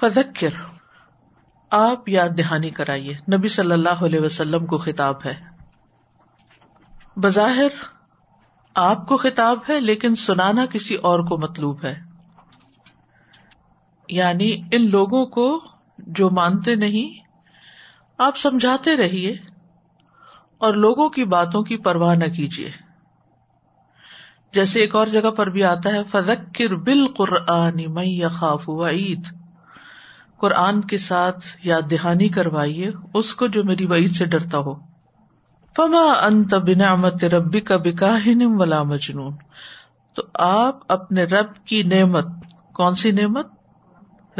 فذکر۔ آپ یاد دہانی کرائیے، نبی صلی اللہ علیہ وسلم کو خطاب ہے۔ بظاہر، آپ کو خطاب ہے، لیکن سنانا کسی اور کو مطلوب ہے۔ یعنی ان لوگوں کو جو مانتے نہیں، آپ سمجھاتے رہیے اور لوگوں کی باتوں کی پرواہ نہ کیجیے۔ جیسے ایک اور جگہ پر بھی آتا ہے، فذکر بال قرآن خاف عید قرآن کے ساتھ یاد دہانی کروائیے، اس کو جو میری وعید سے ڈرتا ہو۔ فما انت بنعمت ربی کا بکاہنم ولا مجنون۔ تو آپ اپنے رب کی نعمت، کون سی نعمت؟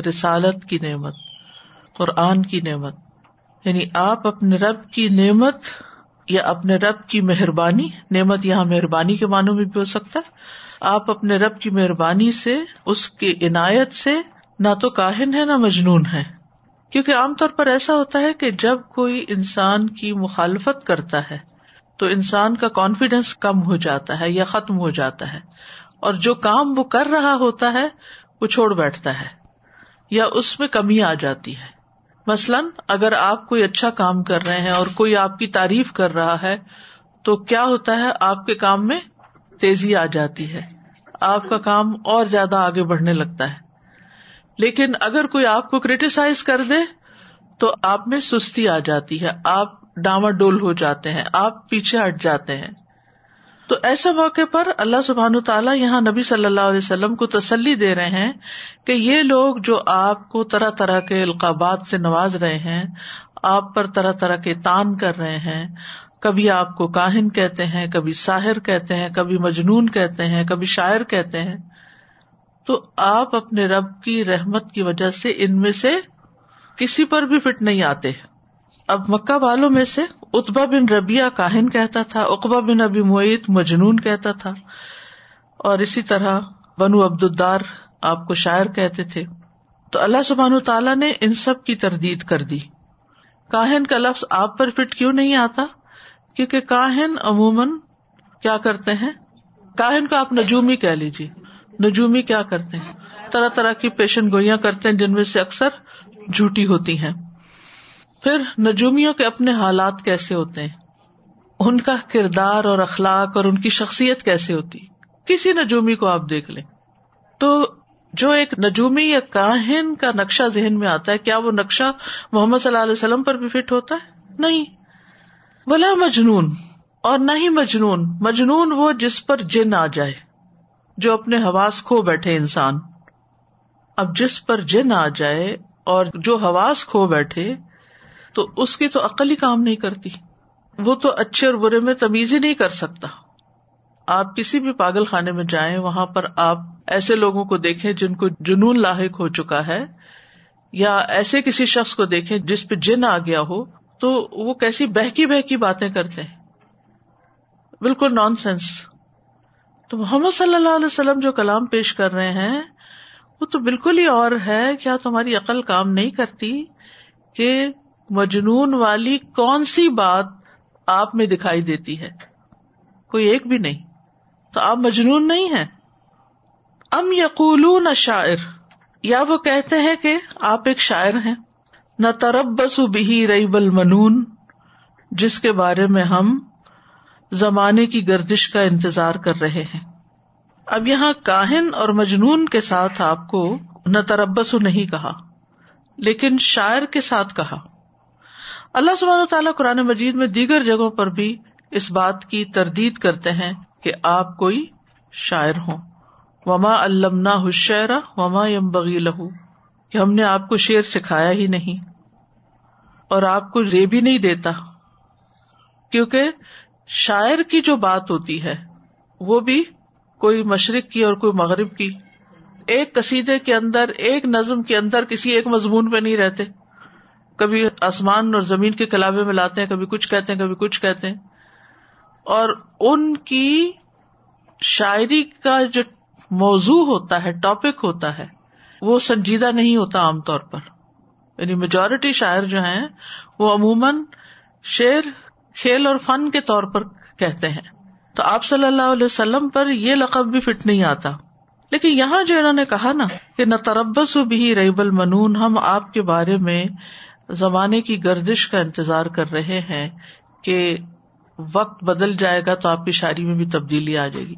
رسالت کی نعمت، قرآن کی نعمت۔ یعنی آپ اپنے رب کی نعمت یا اپنے رب کی مہربانی، نعمت یہاں مہربانی کے معنوں میں بھی ہو سکتا ہے۔ آپ اپنے رب کی مہربانی سے، اس کی عنایت سے نہ تو کاہن ہے نہ مجنون ہے۔ کیونکہ عام طور پر ایسا ہوتا ہے کہ جب کوئی انسان کی مخالفت کرتا ہے، تو انسان کا کانفیڈینس کم ہو جاتا ہے یا ختم ہو جاتا ہے۔ اور جو کام وہ کر رہا ہوتا ہے، وہ چھوڑ بیٹھتا ہے یا اس میں کمی آ جاتی ہے۔ مثلاً، اگر آپ کوئی اچھا کام کر رہے ہیں اور کوئی آپ کی تعریف کر رہا ہے، تو کیا ہوتا ہے، آپ کے کام میں تیزی آ جاتی ہے۔ آپ کا کام اور زیادہ آگے بڑھنے لگتا ہے۔ لیکن اگر کوئی آپ کو کریٹیسائز کر دے تو آپ میں سستی آ جاتی ہے، آپ ڈاما ڈول ہو جاتے ہیں، آپ پیچھے ہٹ جاتے ہیں۔ تو ایسے موقع پر اللہ سبحان تعالیٰ یہاں نبی صلی اللہ علیہ وسلم کو تسلی دے رہے ہیں کہ یہ لوگ جو آپ کو طرح طرح کے القابات سے نواز رہے ہیں، آپ پر طرح طرح کے تان کر رہے ہیں۔ کبھی آپ کو کاہن کہتے ہیں، کبھی ساحر کہتے ہیں، کبھی مجنون کہتے ہیں، کبھی شاعر کہتے ہیں۔ تو آپ اپنے رب کی رحمت کی وجہ سے ان میں سے کسی پر بھی فٹ نہیں آتے۔ اب مکہ والوں میں سے اتبا بن ربیہ کاہن کہتا تھا اقبا بن ابی معیت مجنون کہتا تھا۔ اور اسی طرح بنو عبد الدار آپ کو شاعر کہتے تھے۔ تو اللہ سبحان تعالیٰ نے ان سب کی تردید کر دی۔ کاہن کا لفظ آپ پر فٹ کیوں نہیں آتا؟ کیونکہ کاہن عموماً کیا کرتے ہیں؟ کاہن کو آپ نجومی کہہ لیجیے نجومی کیا کرتے ہیں؟ طرح طرح کی پیشن گوئیاں کرتے ہیں جن میں سے اکثر جھوٹی ہوتی ہیں۔ پھر نجومیوں کے اپنے حالات کیسے ہوتے ہیں؟ ان کا کردار اور اخلاق اور ان کی شخصیت کیسے ہوتی؟ کسی نجومی کو آپ دیکھ لیں۔ تو جو ایک نجومی یا کاہن کا نقشہ ذہن میں آتا ہے، کیا وہ نقشہ محمد صلی اللہ علیہ وسلم پر بھی فٹ ہوتا ہے؟ نہیں۔ بلا مجنون اور نہ ہی مجنون۔ مجنون وہ جس پر جن آ جائے۔ جو اپنے حواس کھو بیٹھے انسان۔ اب جس پر جن آ جائے اور جو حواس کھو بیٹھے، تو اس کی تو عقل ہی کام نہیں کرتی۔ وہ تو اچھے اور برے میں تمیز ہی نہیں کر سکتا۔ آپ کسی بھی پاگل خانے میں جائیں، وہاں پر آپ ایسے لوگوں کو دیکھیں جن کو جنون لاحق ہو چکا ہے، یا ایسے کسی شخص کو دیکھیں جس پہ جن آ گیا ہو، تو وہ کیسی بہکی بہکی باتیں کرتے ہیں۔ بالکل نان سینس تو محمد صلی اللہ علیہ وسلم جو کلام پیش کر رہے ہیں، وہ تو بالکل ہی اور ہے، کیا تمہاری عقل کام نہیں کرتی کہ مجنون والی کون سی بات آپ میں دکھائی دیتی ہے؟ کوئی ایک بھی نہیں۔ تو آپ مجنون نہیں ہے ام یقول نہ شاعر، یا وہ کہتے ہیں کہ آپ ایک شاعر ہیں۔ نہ ترب بس بھی رئی بل منون جس کے بارے میں ہم زمانے کی گردش کا انتظار کر رہے ہیں۔ اب یہاں کاہن اور مجنون کے ساتھ آپ کو نہ تربس نہیں کہا، لیکن شاعر کے ساتھ کہا۔ اللہ سبحانہ تعالیٰ قرآن مجید میں دیگر جگہوں پر بھی اس بات کی تردید کرتے ہیں کہ آپ کوئی شاعر ہوں۔ وما علمنا حشیرا وما یم بغی لہو کہ ہم نے آپ کو شعر سکھایا ہی نہیں۔ اور آپ کو ری بھی نہیں دیتا، کیونکہ شاعر کی جو بات ہوتی ہے، وہ بھی کوئی مشرق کی اور کوئی مغرب کی۔ ایک قصیدے کے اندر، ایک نظم کے اندر کسی ایک مضمون پہ نہیں رہتے۔ کبھی آسمان اور زمین کے کلابے میں لاتے ہیں، کبھی کچھ کہتے ہیں، کبھی کچھ کہتے ہیں۔ اور ان کی شاعری کا جو موضوع ہوتا ہے ٹاپک ہوتا ہے، وہ سنجیدہ نہیں ہوتا عام طور پر۔ یعنی میجورٹی شاعر جو ہیں، وہ عموماً شعر کھیل اور فن کے طور پر کہتے ہیں۔ تو آپ صلی اللہ علیہ وسلم پر یہ لقب بھی فٹ نہیں آتا۔ لیکن یہاں جو انہوں نے کہا نا کہ نہ تربس بھی ریب المنون، ہم آپ کے بارے میں زمانے کی گردش کا انتظار کر رہے ہیں کہ وقت بدل جائے گا تو آپ کی شاعری میں بھی تبدیلی آ جائے گی۔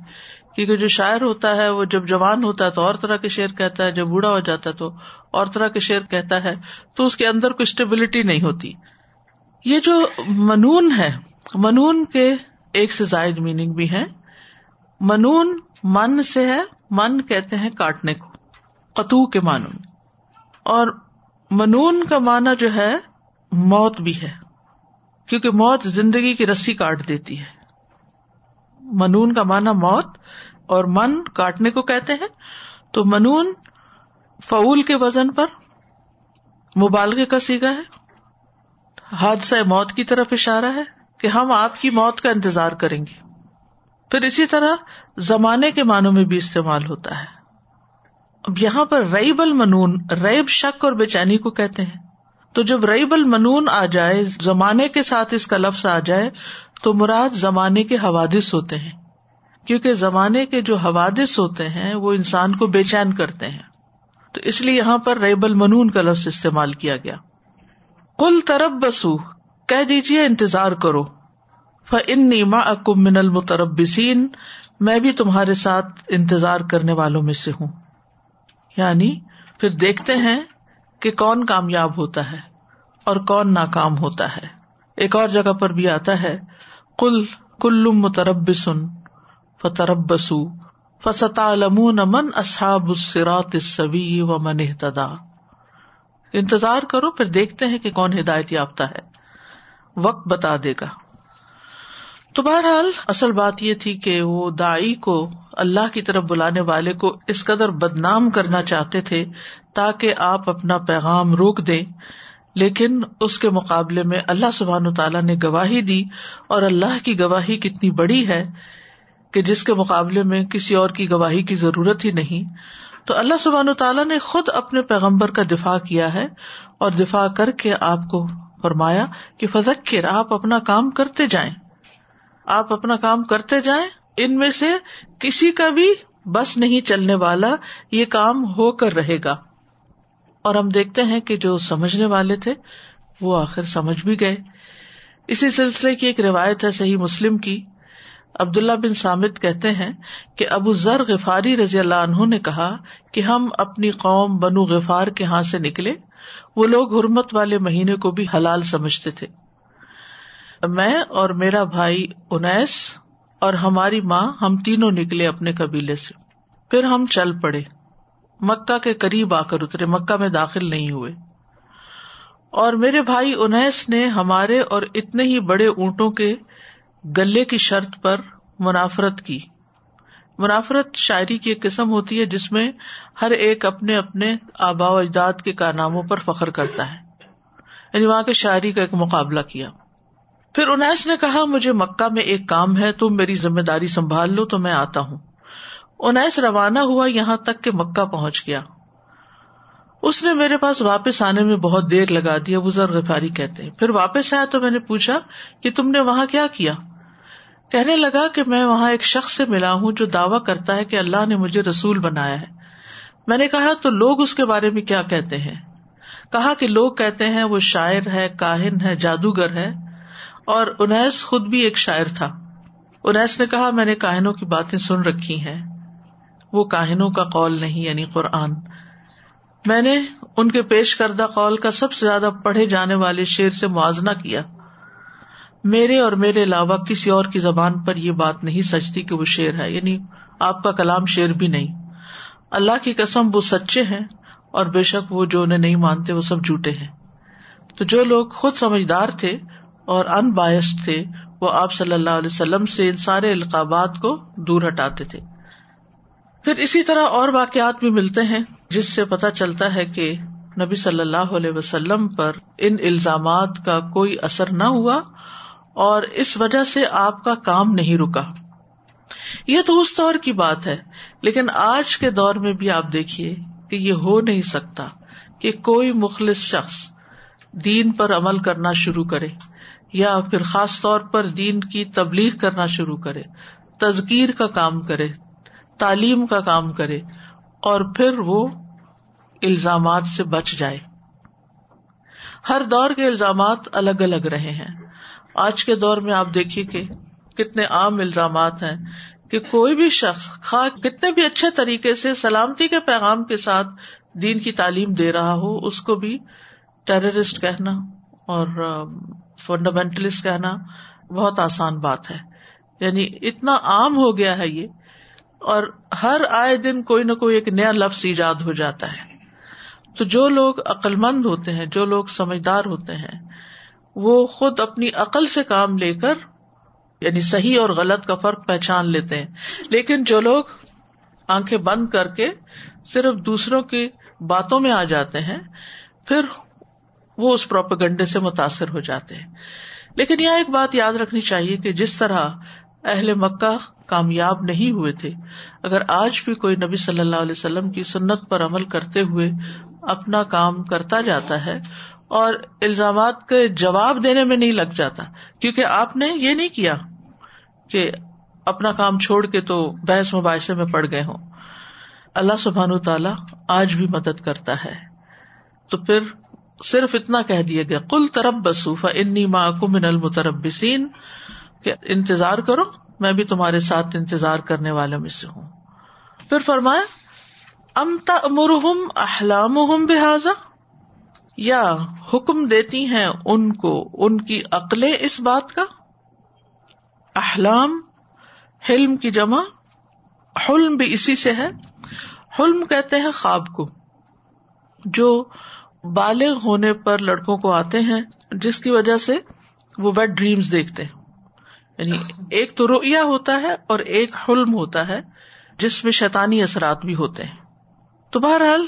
کیونکہ جو شاعر ہوتا ہے، وہ جب جوان ہوتا ہے تو اور طرح کے شعر کہتا ہے، جب بوڑھا ہو جاتا ہے تو اور طرح کے شعر کہتا ہے، تو اس کے اندر کوئی اسٹیبلٹی نہیں ہوتی۔ یہ جو منون ہے، منون کے ایک سے زائد میننگ بھی ہے منون من سے ہے، من کہتے ہیں کاٹنے کو، قطو کے معنوں میں۔ اور منون کا معنی جو ہے، موت بھی ہے، کیونکہ موت زندگی کی رسی کاٹ دیتی ہے۔ منون کا معنی موت اور من کاٹنے کو کہتے ہیں۔ تو منون فعول کے وزن پر، مبالغے کا سیگا ہے۔ حادثہ موت کی طرف اشارہ ہے کہ ہم آپ کی موت کا انتظار کریں گے۔ پھر اسی طرح زمانے کے معنوں میں بھی استعمال ہوتا ہے۔ اب یہاں پر ریب المنون، ریب شک اور بے چینی کو کہتے ہیں۔ تو جب ریب المنون آ جائے، زمانے کے ساتھ اس کا لفظ آ جائے، تو مراد زمانے کے حوادث ہوتے ہیں۔ کیونکہ زمانے کے جو حوادث ہوتے ہیں، وہ انسان کو بے چین کرتے ہیں۔ تو اس لیے یہاں پر ریب المنون کا لفظ استعمال کیا گیا۔ کل ترب بسو کہہ دیجیے انتظار کرو۔ فن نیما اکم من المتربسین میں بھی تمہارے ساتھ انتظار کرنے والوں میں سے ہوں۔ یعنی پھر دیکھتے ہیں کہ کون کامیاب ہوتا ہے اور کون ناکام ہوتا ہے۔ ایک اور جگہ پر بھی آتا ہے کل کل متربسن فتربسو فستا من اصحاب السرات السوی و من اہتدا انتظار کرو، پھر دیکھتے ہیں کہ کون ہدایت یافتہ ہے۔ وقت بتا دے گا۔ تو بہرحال اصل بات یہ تھی کہ وہ دائی کو اللہ کی طرف بلانے والے کو اس قدر بدنام کرنا چاہتے تھے تاکہ آپ اپنا پیغام روک دیں۔ لیکن اس کے مقابلے میں اللہ سبحان تعالیٰ نے گواہی دی اور اللہ کی گواہی کتنی بڑی ہے کہ جس کے مقابلے میں کسی اور کی گواہی کی ضرورت ہی نہیں۔ تو اللہ سبحان تعالیٰ نے خود اپنے پیغمبر کا دفاع کیا ہے اور دفاع کر کے آپ کو فرمایا کہ فضکر آپ اپنا کام کرتے جائیں۔ آپ اپنا کام کرتے جائیں۔ ان میں سے کسی کا بھی بس نہیں چلنے والا یہ کام ہو کر رہے گا۔ اور ہم دیکھتے ہیں کہ جو سمجھنے والے تھے، وہ آخر سمجھ بھی گئے۔ اسی سلسلے کی ایک روایت ہے صحیح مسلم کی۔ عبداللہ بن سامد کہتے ہیں کہ ابو ذر غفاری رضی اللہ عنہ نے کہا کہ ہم اپنی قوم بنو غفار کے ہاں سے نکلے۔ وہ لوگ حرمت والے مہینے کو بھی حلال سمجھتے تھے۔ میں اور میرا بھائی انیس اور ہماری ماں ہم تینوں نکلے اپنے قبیلے سے۔ پھر ہم چل پڑے۔ مکہ کے قریب آ کر اترے۔ مکہ میں داخل نہیں ہوئے۔ اور میرے بھائی انیس نے ہمارے اور اتنے ہی بڑے اونٹوں کے گلے کی شرط پر منافرت کی۔ منافرت شاعری کی ایک قسم ہوتی ہے جس میں ہر ایک اپنے اپنے آبا و اجداد کے کارناموں پر فخر کرتا ہے۔ یعنی وہاں کے شاعری کا ایک مقابلہ کیا۔ پھر انیس نے کہا، مجھے مکہ میں ایک کام ہے، تم میری ذمہ داری سنبھال لو تو میں آتا ہوں۔ انیس روانہ ہوا یہاں تک کہ مکہ پہنچ گیا۔ اس نے میرے پاس واپس آنے میں بہت دیر لگا دیا بزرگ غفاری کہتے ہیں۔ پھر واپس آیا تو میں نے پوچھا کہ تم نے وہاں کیا کیا؟ کہنے لگا کہ میں وہاں ایک شخص سے ملا ہوں جو دعوی کرتا ہے کہ اللہ نے مجھے رسول بنایا ہے۔ میں نے کہا، تو لوگ اس کے بارے میں کیا کہتے ہیں؟ کہا کہ لوگ کہتے ہیں، وہ شاعر ہے، کاہن ہے، جادوگر ہے۔ اور انیس خود بھی ایک شاعر تھا۔ انیس نے کہا، میں نے کاہنوں کی باتیں سن رکھی ہیں۔ وہ کاہنوں کا قول نہیں یعنی قرآن۔ میں نے ان کے پیش کردہ قول کا سب سے زیادہ پڑھے جانے والے شعر سے موازنہ کیا۔ میرے اور میرے علاوہ کسی اور کی زبان پر یہ بات نہیں سچتی کہ وہ شعر ہے۔ یعنی آپ کا کلام شعر بھی نہیں۔ اللہ کی قسم وہ سچے ہیں اور بے شک وہ جو انہیں نہیں مانتے وہ سب جھوٹے ہیں۔ تو جو لوگ خود سمجھدار تھے اور ان باعث تھے وہ آپ صلی اللہ علیہ وسلم سے ان سارے القابات کو دور ہٹاتے تھے۔ پھر اسی طرح اور واقعات بھی ملتے ہیں۔ جس سے پتا چلتا ہے کہ نبی صلی اللہ علیہ وسلم پر ان الزامات کا کوئی اثر نہ ہوا اور اس وجہ سے آپ کا کام نہیں رکا۔ یہ تو اس دور کی بات ہے، لیکن آج کے دور میں بھی آپ دیکھیے کہ یہ ہو نہیں سکتا کہ کوئی مخلص شخص دین پر عمل کرنا شروع کرے یا پھر خاص طور پر دین کی تبلیغ کرنا شروع کرے تزکیر کا کام کرے، تعلیم کا کام کرے۔ اور پھر وہ الزامات سے بچ جائے۔ ہر دور کے الزامات الگ الگ رہے ہیں۔ آج کے دور میں آپ دیکھیے کہ کتنے عام الزامات ہیں کہ کوئی بھی شخص خواہ کتنے بھی اچھے طریقے سے سلامتی کے پیغام کے ساتھ دین کی تعلیم دے رہا ہو، اس کو بھی ٹیررسٹ کہنا اور فنڈامینٹلسٹ کہنا بہت آسان بات ہے۔ یعنی اتنا عام ہو گیا ہے یہ اور ہر آئے دن کوئی نہ کوئی ایک نیا لفظ ایجاد ہو جاتا ہے۔ تو جو لوگ عقلمند ہوتے ہیں، جو لوگ سمجھدار ہوتے ہیں، وہ خود اپنی عقل سے کام لے کر یعنی صحیح اور غلط کا فرق پہچان لیتے ہیں۔ لیکن جو لوگ آنکھیں بند کر کے صرف دوسروں کی باتوں میں آ جاتے ہیں، پھر وہ اس پروپگنڈے سے متاثر ہو جاتے ہیں۔ لیکن یہاں ایک بات یاد رکھنی چاہیے کہ جس طرح اہل مکہ کامیاب نہیں ہوئے تھے۔ اگر آج بھی کوئی نبی صلی اللہ علیہ وسلم کی سنت پر عمل کرتے ہوئے اپنا کام کرتا جاتا ہے اور الزامات کے جواب دینے میں نہیں لگ جاتا، کیونکہ آپ نے یہ نہیں کیا کہ اپنا کام چھوڑ کے تو بحث مباحثے میں پڑ گئے ہوں۔ اللہ سبحان تعالی آج بھی مدد کرتا ہے۔ تو پھر صرف اتنا کہہ دیا گیا کل ترب بسوفا انی من المتربسین کہ انتظار کرو۔ میں بھی تمہارے ساتھ انتظار کرنے والے میں سے ہوں۔ پھر فرمایا امتا مرحم احلام بحاظ یا حکم دیتی ہیں ان کو، ان کی عقلیں اس بات کا؟ احلام، حلم کی جمع، حلم بھی اسی سے ہے۔ حلم کہتے ہیں خواب کو، جو بالغ ہونے پر لڑکوں کو آتے ہیں، جس کی وجہ سے وہ ویٹ ڈریمس دیکھتے ہیں۔ یعنی ایک تو رویا ہوتا ہے اور ایک حلم ہوتا ہے، جس میں شیطانی اثرات بھی ہوتے ہیں۔ تو بہرحال،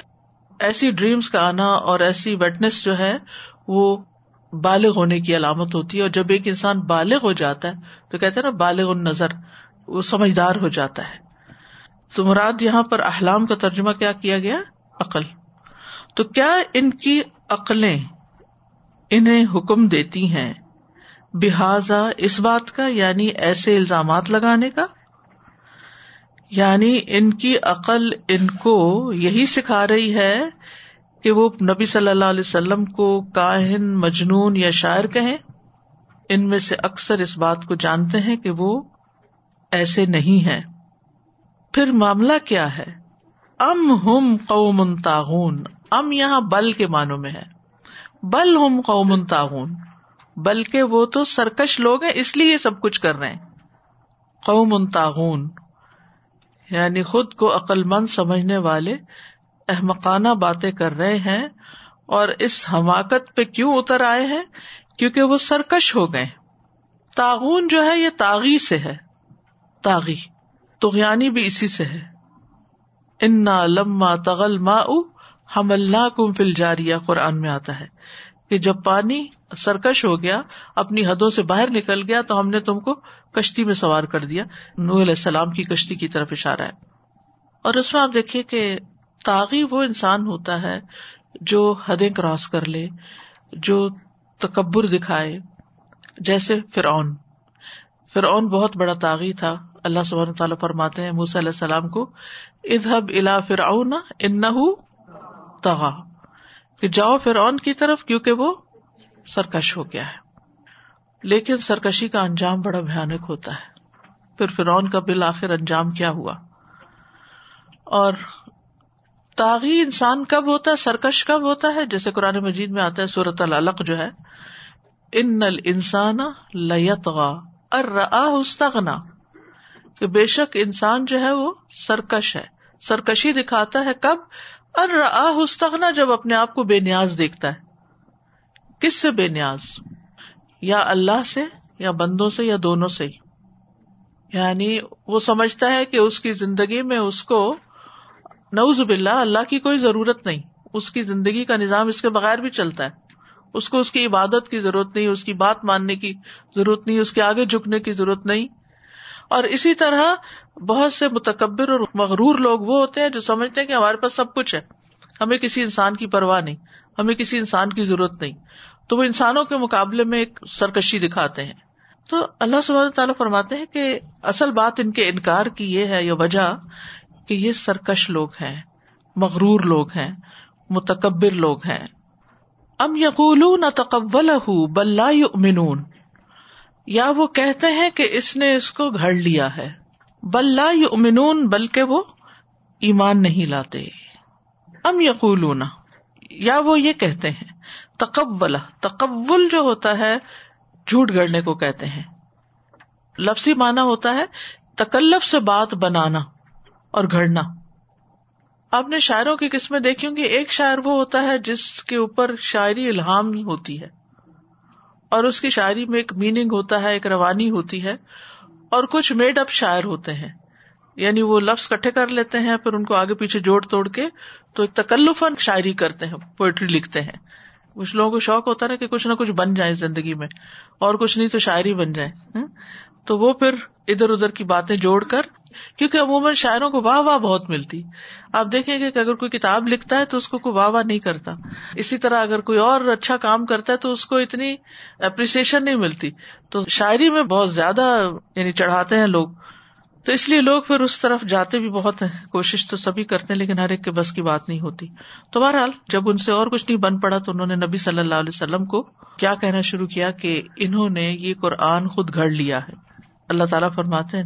ایسی ڈریمس کا آنا اور ایسی ویٹنس جو ہے، وہ بالغ ہونے کی علامت ہوتی ہے۔ اور جب ایک انسان بالغ ہو جاتا ہے، تو کہتے ہیں نا، بالغ النظر، وہ سمجھدار ہو جاتا ہے۔ تو مراد یہاں پر احلام کا ترجمہ کیا کیا گیا؟ عقل۔ تو کیا ان کی عقلیں انہیں حکم دیتی ہیں؟ بحاظا اس بات کا یعنی ایسے الزامات لگانے کا؟ یعنی ان کی عقل ان کو یہی سکھا رہی ہے کہ وہ نبی صلی اللہ علیہ وسلم کو کاہن، مجنون یا شاعر کہیں۔ ان میں سے اکثر اس بات کو جانتے ہیں کہ وہ ایسے نہیں ہے پھر معاملہ کیا ہے؟ ام ہم قوم تاغون ام یہاں بل کے معنوں میں ہے۔ بل ہم قوم تاغون بلکہ وہ تو سرکش لوگ ہیں، اس لیے یہ سب کچھ کر رہے ہیں۔ قوم تاغون یعنی خود کو عقل مند سمجھنے والے احمقانہ باتیں کر رہے ہیں، اور اس حماقت پہ کیوں اتر آئے ہیں؟ کیونکہ وہ سرکش ہو گئے۔ تاغون جو ہے، یہ تاغی سے ہے۔ تاغی تغیانی بھی اسی سے ہے۔ انا لما تغل ما ہم اللہ کم فل جاریا قرآن میں آتا ہے۔ کہ جب پانی سرکش ہو گیا، اپنی حدوں سے باہر نکل گیا، تو ہم نے تم کو کشتی میں سوار کر دیا۔ نو علیہ السلام کی کشتی کی طرف اشارہ ہے۔ اور اس میں آپ دیکھیے کہ تاغی وہ انسان ہوتا ہے جو حدیں کراس کر لے، جو تکبر دکھائے۔ جیسے فرعون۔ فرعون بہت بڑا تاغی تھا۔ اللہ سب تعالیٰ فرماتے ہیں، موسی علیہ السلام کو ادہب الا فرعون ان تغا کہ جاؤ فرعون کی طرف کیونکہ وہ سرکش ہو گیا ہے۔ لیکن سرکشی کا انجام بڑا بھیانک ہوتا ہے۔ پھر فرعون کا بالآخر انجام کیا ہوا؟ اور تاغی انسان کب ہوتا ہے؟ سرکش کب ہوتا ہے؟ جیسے قرآن مجید میں آتا ہے سورت العلق جو ہے، ان نل انسان لتغا ارستغنا کہ بے شک انسان جو ہے وہ سرکش ہے۔ سرکشی دکھاتا ہے کب؟ ارستغنا جب اپنے آپ کو بے نیاز دیکھتا ہے۔ کس سے بے نیاز؟ یا اللہ سے، یا بندوں سے، یا دونوں سے یعنی وہ سمجھتا ہے کہ اس کی زندگی میں اس کو نوز باللہ اللہ کی کوئی ضرورت نہیں۔ اس کی زندگی کا نظام اس کے بغیر بھی چلتا ہے۔ اس کو اس کی عبادت کی ضرورت نہیں، اس کی بات ماننے کی ضرورت نہیں، اس کے آگے جھکنے کی ضرورت نہیں۔ اور اسی طرح بہت سے متکبر اور مغرور لوگ وہ ہوتے ہیں جو سمجھتے ہیں کہ ہمارے پاس سب کچھ ہے۔ ہمیں کسی انسان کی پرواہ نہیں، ہمیں کسی انسان کی ضرورت نہیں۔ تو وہ انسانوں کے مقابلے میں ایک سرکشی دکھاتے ہیں۔ تو اللہ تعالیٰ فرماتے ہیں کہ اصل بات ان کے انکار کی یہ ہے، یہ وجہ کہ یہ سرکش لوگ ہیں، مغرور لوگ ہیں، متکبر لوگ ہیں۔ ام یقول نہ تقبل بل یؤمنون۔ یا وہ کہتے ہیں کہ اس نے اس کو گھڑ لیا ہے۔ بل لا یؤمنون، بلکہ وہ ایمان نہیں لاتے۔ ام یقولون، یا وہ یہ کہتے ہیں تقبل تقبل جو ہوتا ہے، جھوٹ گڑنے کو کہتے ہیں۔ لفظی مانا ہوتا ہے، تکلف سے بات بنانا اور گھڑنا۔ آپ نے شاعروں کی قسمیں دیکھی ہوں گی، ایک شاعر وہ ہوتا ہے جس کے اوپر شاعری الہام ہوتی ہے۔ اور اس کی شاعری میں ایک میننگ ہوتا ہے، ایک روانی ہوتی ہے، اور کچھ میڈ اپ شاعر ہوتے ہیں۔ یعنی وہ لفظ کٹھے کر لیتے ہیں، پھر ان کو آگے پیچھے جوڑ توڑ کے تو ایک شاعری کرتے ہیں پوئٹری لکھتے ہیں۔ کچھ لوگوں کو شوق ہوتا ہے کہ کچھ نہ کچھ بن جائے زندگی میں، اور کچھ نہیں تو شاعری بن جائے۔ تو وہ پھر ادھر ادھر کی باتیں جوڑ کر کیونکہ عموماً شاعروں کو واہ واہ بہت ملتی۔ آپ دیکھیں گے کہ اگر کوئی کتاب لکھتا ہے تو اس کو کوئی واہ واہ نہیں کرتا۔ اسی طرح اگر کوئی اور اچھا کام کرتا ہے تو اس کو اتنی اپریسیشن نہیں ملتی۔ تو شاعری میں بہت زیادہ یعنی چڑھاتے ہیں لوگ۔ تو اس لیے لوگ پھر اس طرف جاتے بھی بہت ہیں۔ کوشش تو سبھی کرتے ہیں لیکن ہر ایک کے بس کی بات نہیں ہوتی۔ تو بہرحال جب ان سے اور کچھ نہیں بن پڑا تو انہوں نے نبی صلی اللہ علیہ وسلم کو کیا کہنا شروع کیا کہ انہوں نے یہ قرآن خود گھڑ لیا ہے۔ اللہ تعالیٰ فرماتے ہیں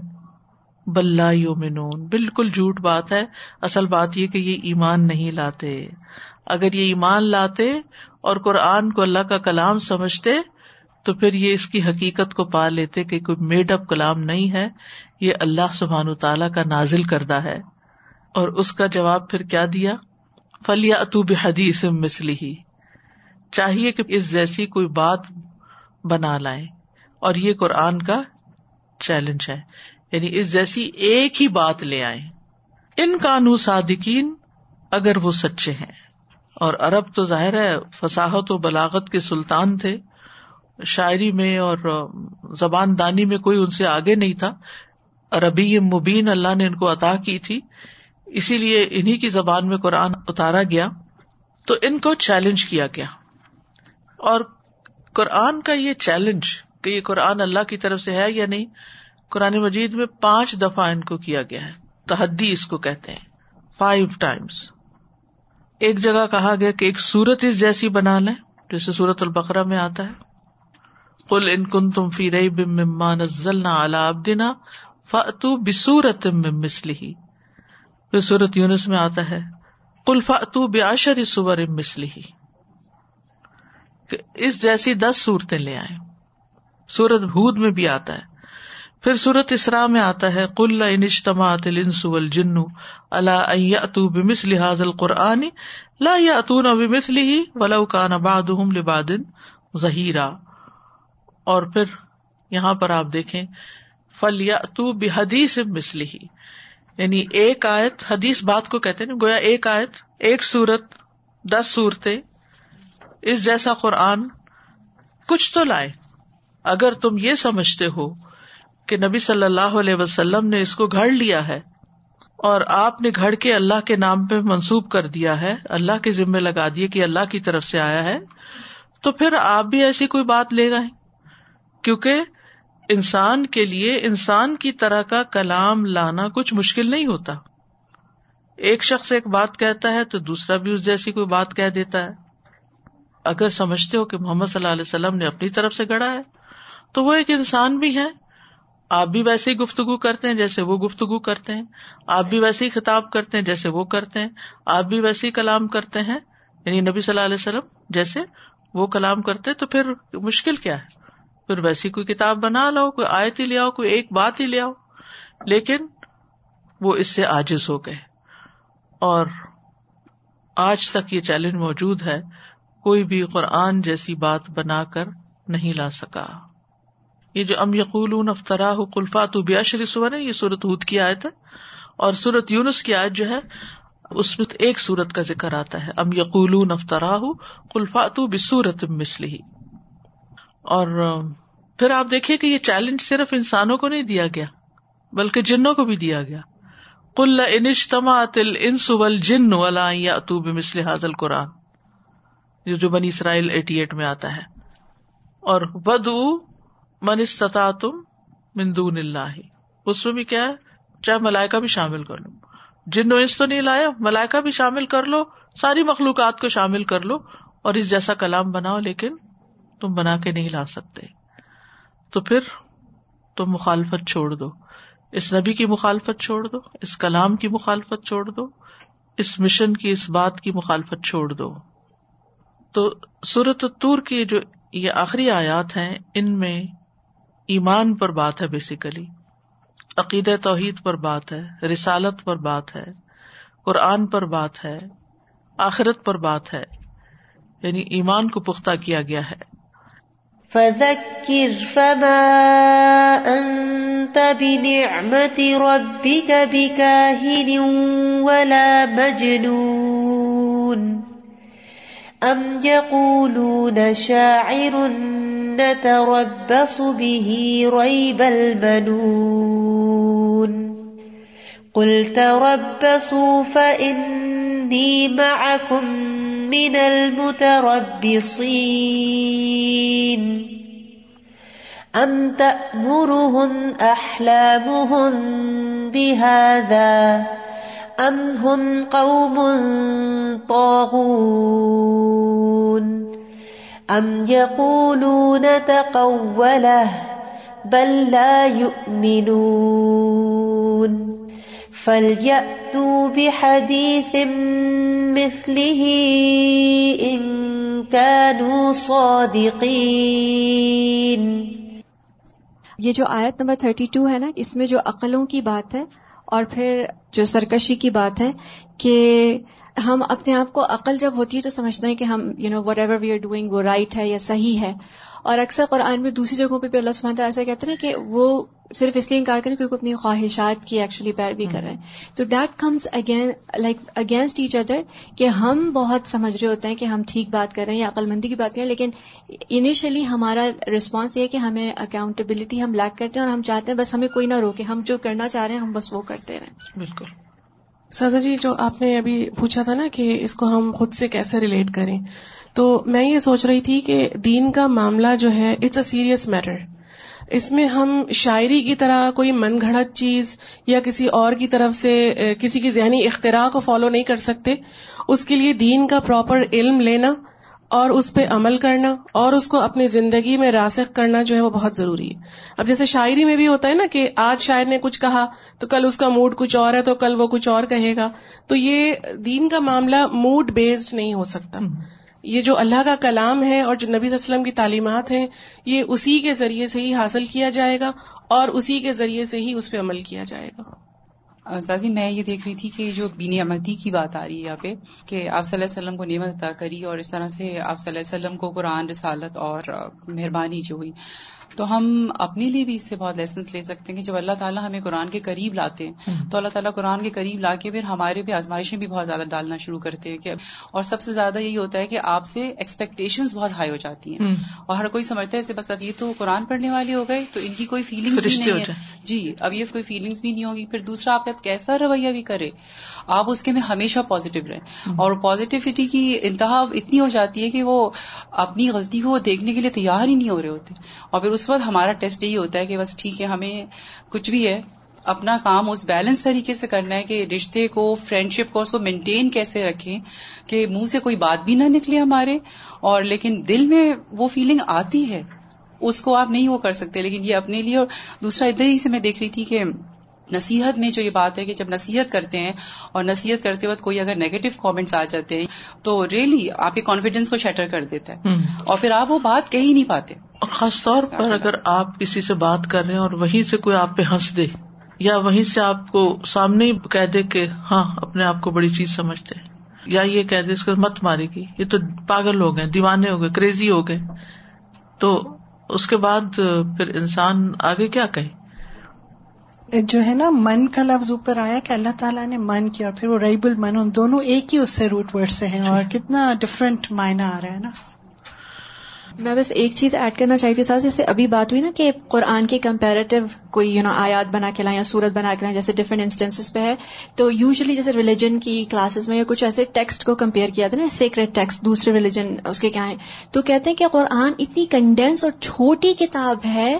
بلّہ یومنون بالکل جھوٹ بات ہے۔ اصل بات یہ کہ یہ ایمان نہیں لاتے۔ اگر یہ ایمان لاتے اور قرآن کو اللہ کا کلام سمجھتے تو پھر یہ اس کی حقیقت کو پا لیتے کہ کوئی میڈ اپ کلام نہیں ہے۔ یہ اللہ سبحان تعالیٰ کا نازل کردہ ہے۔ اور اس کا جواب پھر کیا دیا؟ فلیا اتوب حدیث مسلی ہی چاہیے کہ اس جیسی کوئی بات بنا لائے اور یہ قرآن کا چیلنج ہے۔ یعنی اس جیسی ایک ہی بات لے آئے ان قانو صادقین اگر وہ سچے ہیں۔ اور عرب تو ظاہر ہے فساحت و بلاغت کے سلطان تھے۔ شاعری میں اور زبان دانی میں کوئی ان سے آگے نہیں تھا۔ ربی مبین اللہ نے ان کو عطا کی تھی۔ اسی لیے انہیں کی زبان میں قرآن اتارا گیا۔ تو ان کو چیلنج کیا گیا۔ اور قرآن کا یہ چیلنج کہ یہ قرآن اللہ کی طرف سے ہے یا نہیں قرآن مجید میں پانچ دفعہ ان کو کیا گیا ہے۔ تحدی اس کو کہتے ہیں۔ فائیو ٹائمس ایک جگہ کہا گیا کہ ایک سورت اس جیسی بنا لیں جیسے سورت البقرہ میں آتا ہے۔ کل ان کن تم فی رئی بما نزلنا اعلی ابدنا فاتو بسورت مسلی پھر سورت یونس میں آتا ہے۔ کل فاتو باشر سور مسلی اس جیسی دس صورتیں لے آئے سورت بھود میں بھی آتا ہے۔ پھر سورت اسرا میں آتا ہے کل انجتما الانس والجن اللہ اتو بمثل هذا القرآن لا یاتون بمثله ولو كان بعضهم لبعض ظہیرا۔ اور پھر یہاں پر آپ دیکھیں فل یا تو بھی یعنی ایک آیت، حدیث بات کو کہتے نا، گویا ایک آیت، ایک سورت، دس صورتیں، اس جیسا قرآن، کچھ تو لائے اگر تم یہ سمجھتے ہو کہ نبی صلی اللہ علیہ وسلم نے اس کو گھڑ لیا ہے اور آپ نے گھڑ کے اللہ کے نام پہ منسوب کر دیا ہے، اللہ کے ذمے لگا دیے کہ اللہ کی طرف سے آیا ہے، تو پھر آپ بھی ایسی کوئی بات لے گئے کیونکہ انسان کے لیے انسان کی طرح کا کلام لانا کچھ مشکل نہیں ہوتا۔ ایک شخص ایک بات کہتا ہے تو دوسرا بھی اس جیسی کوئی بات کہہ دیتا ہے۔ اگر سمجھتے ہو کہ محمد صلی اللہ علیہ وسلم نے اپنی طرف سے گڑا ہے، تو وہ ایک انسان بھی ہے آپ بھی ویسے ہی گفتگو کرتے ہیں جیسے وہ گفتگو کرتے ہیں۔ آپ بھی ویسے ہی خطاب کرتے ہیں جیسے وہ کرتے ہیں۔ آپ بھی ویسے ہی کلام کرتے ہیں۔ یعنی نبی صلی اللہ علیہ وسلم جیسے وہ کلام کرتے تو پھر مشکل کیا ہے؟ پھر ویسی کوئی کتاب بنا لاؤ، کوئی آیت ہی لے آؤ، کوئی ایک بات ہی لے آؤ۔ لیکن وہ اس سے آجز ہو گئے۔ اور آج تک یہ چیلنج موجود ہے۔ کوئی بھی قرآن جیسی بات بنا کر نہیں لا سکا۔ یہ جو ام یقول افطرا کلفات بیاشری سور ہے، یہ سورت ہود کی آیت ہے۔ اور سورت یونس کی آیت جو ہے، اس میں ایک سورت کا ذکر آتا ہے۔ ام یقول افطرا کلفات بسورت مسلی اور پھر آپ دیکھیے کہ یہ چیلنج صرف انسانوں کو نہیں دیا گیا، بلکہ جنوں کو بھی دیا گیا۔ کل انجتما تل ان سول جن والا اتوب مسل حاضل قرآن جو بنی اسرائیل ایٹی ایٹ میں آتا ہے۔ اور ودو من تم مندون اللہ۔ اس میں بھی کیا ہے؟ چاہے ملائکا بھی شامل کر لوں جن انس تو نہیں لایا، ملائکہ بھی شامل کر لو، ساری مخلوقات کو شامل کر لو اور اس جیسا کلام بناؤ، لیکن تم بنا کے نہیں لا سکتے۔ تو پھر تم مخالفت چھوڑ دو۔ اس نبی کی مخالفت چھوڑ دو، اس کلام کی مخالفت چھوڑ دو، اس مشن کی، اس بات کی مخالفت چھوڑ دو۔ تو سورت تور کی جو یہ آخری آیات ہیں، ان میں ایمان پر بات ہے بیسیکلی عقید توحید پر بات ہے، رسالت پر بات ہے، قرآن پر بات ہے، آخرت پر بات ہے یعنی ایمان کو پختہ کیا گیا ہے۔ فذكر فما أنت بنعمة ربك بكاهن ولا مجنون۔ أم يقولون شاعر نتربص به ريب المنون قل تربصوا فإني معكم من المتربصين أم تأمرهم أحلامهم بهذا أم هم قوم طاغون أم يقولون تقوله بل لا يؤمنون فليأتوا بحديث مثله ان كانوا صادقين یہ جو آیت نمبر تھرٹی ٹو ہے نا، اس میں جو عقلوں کی بات ہے اور پھر جو سرکشی کی بات ہے کہ ہم اپنے آپ کو عقل جب ہوتی ہے تو سمجھتے ہیں کہ ہم you know whatever we are doing وہ رائٹ ہے یا صحیح ہے۔ اور اکثر قرآن میں دوسری جگہوں پہ بھی اللہ سبحانہ ایسا کہتے ہیں کہ وہ صرف اس لیے انکار کریں کیونکہ اپنی خواہشات کی ایکچولی پیروی کر رہے ہیں۔ تو that comes again like against each other کہ ہم بہت سمجھ رہے ہوتے ہیں کہ ہم ٹھیک بات کر رہے ہیں یا عقل مندی کی بات کریں لیکن انیشلی ہمارا رسپانس یہ ہے کہ ہمیں اکاؤنٹیبلٹی ہم لیک کرتے ہیں اور ہم چاہتے ہیں بس ہمیں کوئی نہ روکے ہم جو کرنا چاہ رہے ہیں ہم بس وہ کرتے رہیں۔ بالکل۔ سادا جی جو آپ نے ابھی پوچھا تھا نا کہ اس کو ہم خود سے کیسے ریلیٹ کریں، تو میں یہ سوچ رہی تھی کہ دین کا معاملہ جو ہے اٹس اے سیریس میٹر اس میں ہم شاعری کی طرح کوئی من گھڑت چیز یا کسی اور کی طرف سے کسی کی ذہنی اختراع کو فالو نہیں کر سکتے، اس کے لیے دین کا پراپر علم لینا اور اس پہ عمل کرنا اور اس کو اپنی زندگی میں راسخ کرنا جو ہے وہ بہت ضروری ہے۔ اب جیسے شاعری میں بھی ہوتا ہے نا کہ آج شاعر نے کچھ کہا تو کل اس کا موڈ کچھ اور ہے تو کل وہ کچھ اور کہے گا۔ تو یہ دین کا معاملہ موڈ بیسڈ نہیں ہو سکتا۔ یہ جو اللہ کا کلام ہے اور جو نبی صلی اللہ علیہ وسلم کی تعلیمات ہیں یہ اسی کے ذریعے سے ہی حاصل کیا جائے گا اور اسی کے ذریعے سے ہی اس پہ عمل کیا جائے گا۔ سازی، میں یہ دیکھ رہی تھی کہ جو بین امدی کی بات آ رہی ہے یہاں پہ، کہ آپ صلی اللہ علیہ وسلم کو نعمت عطا کری اور اس طرح سے آپ صلی اللہ علیہ وسلم کو قرآن، رسالت اور مہربانی جو ہوئی۔ تو ہم اپنے لیے بھی اس سے بہت لیسنس لے سکتے ہیں کہ جب اللہ تعالیٰ ہمیں قرآن کے قریب لاتے ہیں تو اللہ تعالیٰ قرآن کے قریب لا کے پھر ہمارے بھی آزمائشیں بھی بہت زیادہ ڈالنا شروع کرتے ہیں کہ اور سب سے زیادہ یہی ہوتا ہے کہ آپ سے ایکسپیکٹیشن بہت ہائی ہو جاتی ہیں۔ اور ہر کوئی سمجھتا ہے بس اب یہ تو قرآن پڑھنے والے ہو گئے تو ان کی کوئی فیلنگس نہیں ہے۔ جی اب یہ کوئی فیلنگس بھی نہیں ہوگی۔ پھر دوسرا آپ کا کیسا رویہ بھی کرے آپ اس کے میں ہمیشہ پازیٹو رہیں۔ اور پازیٹیوٹی کی انتہا اتنی ہو جاتی ہے کہ وہ اپنی غلطی کو دیکھنے کے لیے تیار ہی نہیں ہو رہے ہوتے۔ اور پھر اس وقت ہمارا ٹیسٹ یہی ہوتا ہے کہ بس ٹھیک ہے، ہمیں کچھ بھی ہے۔ اپنا کام اس بیلنس طریقے سے کرنا ہے کہ رشتے کو فرینڈ شپ کو اس کو مینٹین کیسے رکھیں کہ منہ سے کوئی بات بھی نہ نکلے ہمارے۔ اور لیکن دل میں وہ فیلنگ آتی ہے، اس کو آپ نہیں وہ کر سکتے، لیکن یہ اپنے لیے۔ اور دوسرا، ادھر ہی سے میں دیکھ رہی تھی کہ نصیحت میں جو یہ بات ہے کہ جب نصیحت کرتے ہیں اور نصیحت کرتے وقت کوئی اگر نیگیٹو کامنٹس آ جاتے ہیں تو ریئلی آپ کے کانفیڈینس کو شیٹر کر دیتا ہے اور پھر آپ وہ بات کہہ ہی نہیں پاتے۔ خاص طور پر اگر آپ کسی سے بات کر رہے ہیں اور وہیں سے کوئی آپ پہ ہنس دے یا وہیں سے آپ کو سامنے ہی کہہ دے کہ ہاں اپنے آپ کو بڑی چیز سمجھتے یا یہ کہہ دے اس کو مت مارے گی۔ یہ تو پاگل ہو گئے دیوانے ہو گئے کریزی ہو گئے۔ تو اس کے بعد پھر انسان آگے کیا کہے؟ جو ہے نا من کا لفظ اوپر آیا کہ اللہ تعالیٰ نے من کیا اور پھر وہ ریب المن ان دونوں ایک ہی اس سے روٹ ورڈ سے ہیں اور کتنا ڈفرینٹ معنی آ رہا ہے نا۔ میں بس ایک چیز ایڈ کرنا چاہتی ہوں جیسے ابھی بات ہوئی نا کہ قرآن کے کمپیریٹو کوئی یو نو آیات بنا کے لائیں یا سورت بنا کے لائیں، جیسے ڈفرنٹ انسٹینسز پہ ہے، تو یوزلی جیسے ریلیجن کی کلاسز میں یا کچھ ایسے ٹیکسٹ کو کمپیئر کیا تھا نا سیکریٹ ٹیکسٹ دوسرے ریلیجن اس کے کیا ہیں، تو کہتے ہیں کہ قرآن اتنی کنڈینس اور چھوٹی کتاب ہے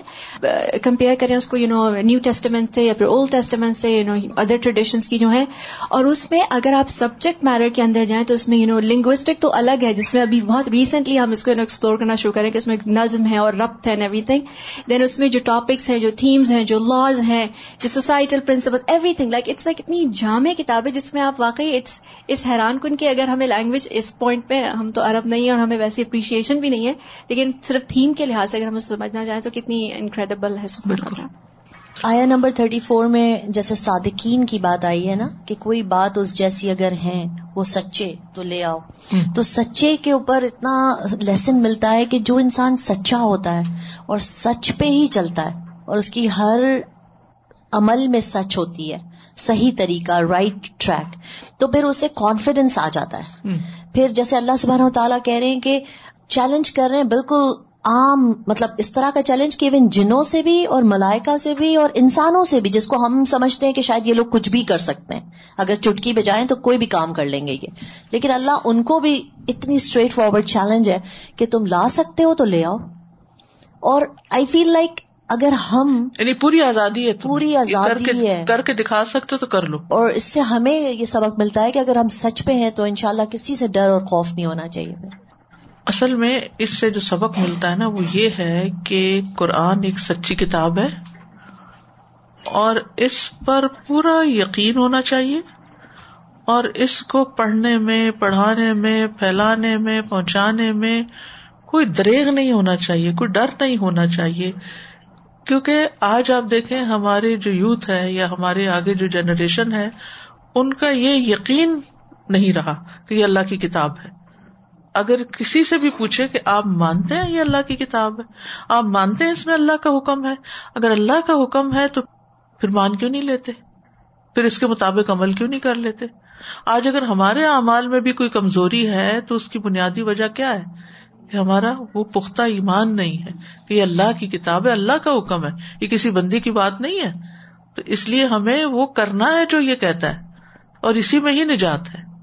کمپیئر کریں اس کو یو نو نیو ٹیسٹمنٹ سے یا پھر اولڈ ٹیسٹمنٹ سے یو نو ادر ٹریڈیشنس کی جو ہے اور اس میں اگر آپ سبجیکٹ میٹر کے اندر جائیں تو اس میں یو نو لنگوسٹک تو الگ ہے، جس میں ابھی بہت ریسنٹلی ہم اس کو ایکسپلور کرنا شروع کریں کہ اس میں نظم ہے اور ربط ہے ایوری تھنگ دین اس میں جو ٹاپکس ہیں، جو تھیمز ہیں، جو لاز ہیں، جو societal principle everything like it's like اتنی جامع کتاب ہے جس میں آپ واقعی اٹس اس حیران کن کہ اگر ہمیں لینگویج اس پوائنٹ پہ، ہم تو عرب نہیں ہے اور ہمیں ویسی اپریشیشن بھی نہیں ہے. لیکن صرف تھیم کے لحاظ سے اگر ہم اسے سمجھنا چاہیں تو کتنی انکریڈیبل ہے بالکل. آیا نمبر تھرٹی فور میں جیسے صادقین کی بات آئی ہے نا کہ کوئی بات اس جیسی اگر ہے وہ سچے تو لے آؤ۔ تو سچے کے اوپر اتنا لیسن ملتا ہے کہ جو انسان سچا ہوتا ہے اور سچ پہ ہی چلتا ہے اور اس کی ہر عمل میں سچ ہوتی ہے صحیح طریقہ رائٹ ٹریک تو پھر اسے کانفیڈینس آ جاتا ہے۔ پھر جیسے اللہ سبحانہ تعالیٰ کہہ رہے ہیں کہ چیلنج کر رہے ہیں بالکل عام مطلب اس طرح کا چیلنج کہ ایون جنوں سے بھی اور ملائکہ سے بھی اور انسانوں سے بھی جس کو ہم سمجھتے ہیں کہ شاید یہ لوگ کچھ بھی کر سکتے ہیں۔ اگر چٹکی بجائیں تو کوئی بھی کام کر لیں گے یہ۔ لیکن اللہ ان کو بھی اتنی اسٹریٹ فارورڈ چیلنج ہے کہ تم لا سکتے ہو تو لے آؤ۔ اور آئی فیل لائک اگر ہم یعنی پوری آزادی ہے پوری آزادی ہے۔ کر کے دکھا سکتے تو کر لو۔ اور اس سے ہمیں یہ سبق ملتا ہے کہ اگر ہم سچ پہ ہیں تو انشاءاللہ کسی سے ڈر اور خوف نہیں ہونا چاہیے۔ اصل میں اس سے جو سبق ملتا ہے نا، وہ یہ ہے کہ قرآن ایک سچی کتاب ہے اور اس پر پورا یقین ہونا چاہیے اور اس کو پڑھنے میں، پڑھانے میں، پھیلانے میں، پہنچانے میں کوئی دریغ نہیں ہونا چاہیے، کوئی ڈر نہیں ہونا چاہیے۔ کیونکہ آج آپ دیکھیں، ہمارے جو یوتھ ہے یا ہمارے آگے جو جنریشن ہے، ان کا یہ یقین نہیں رہا کہ یہ اللہ کی کتاب ہے۔ اگر کسی سے بھی پوچھے کہ آپ مانتے ہیں یہ اللہ کی کتاب ہے؟ آپ مانتے ہیں اس میں اللہ کا حکم ہے؟ اگر اللہ کا حکم ہے تو پھر مان کیوں نہیں لیتے؟ پھر اس کے مطابق عمل کیوں نہیں کر لیتے؟ آج اگر ہمارے اعمال میں بھی کوئی کمزوری ہے تو اس کی بنیادی وجہ کیا ہے؟ کہ ہمارا وہ پختہ ایمان نہیں ہے کہ یہ اللہ کی کتاب ہے، اللہ کا حکم ہے، یہ کسی بندی کی بات نہیں ہے۔ تو اس لیے ہمیں وہ کرنا ہے جو یہ کہتا ہے اور اسی میں ہی نجات ہے۔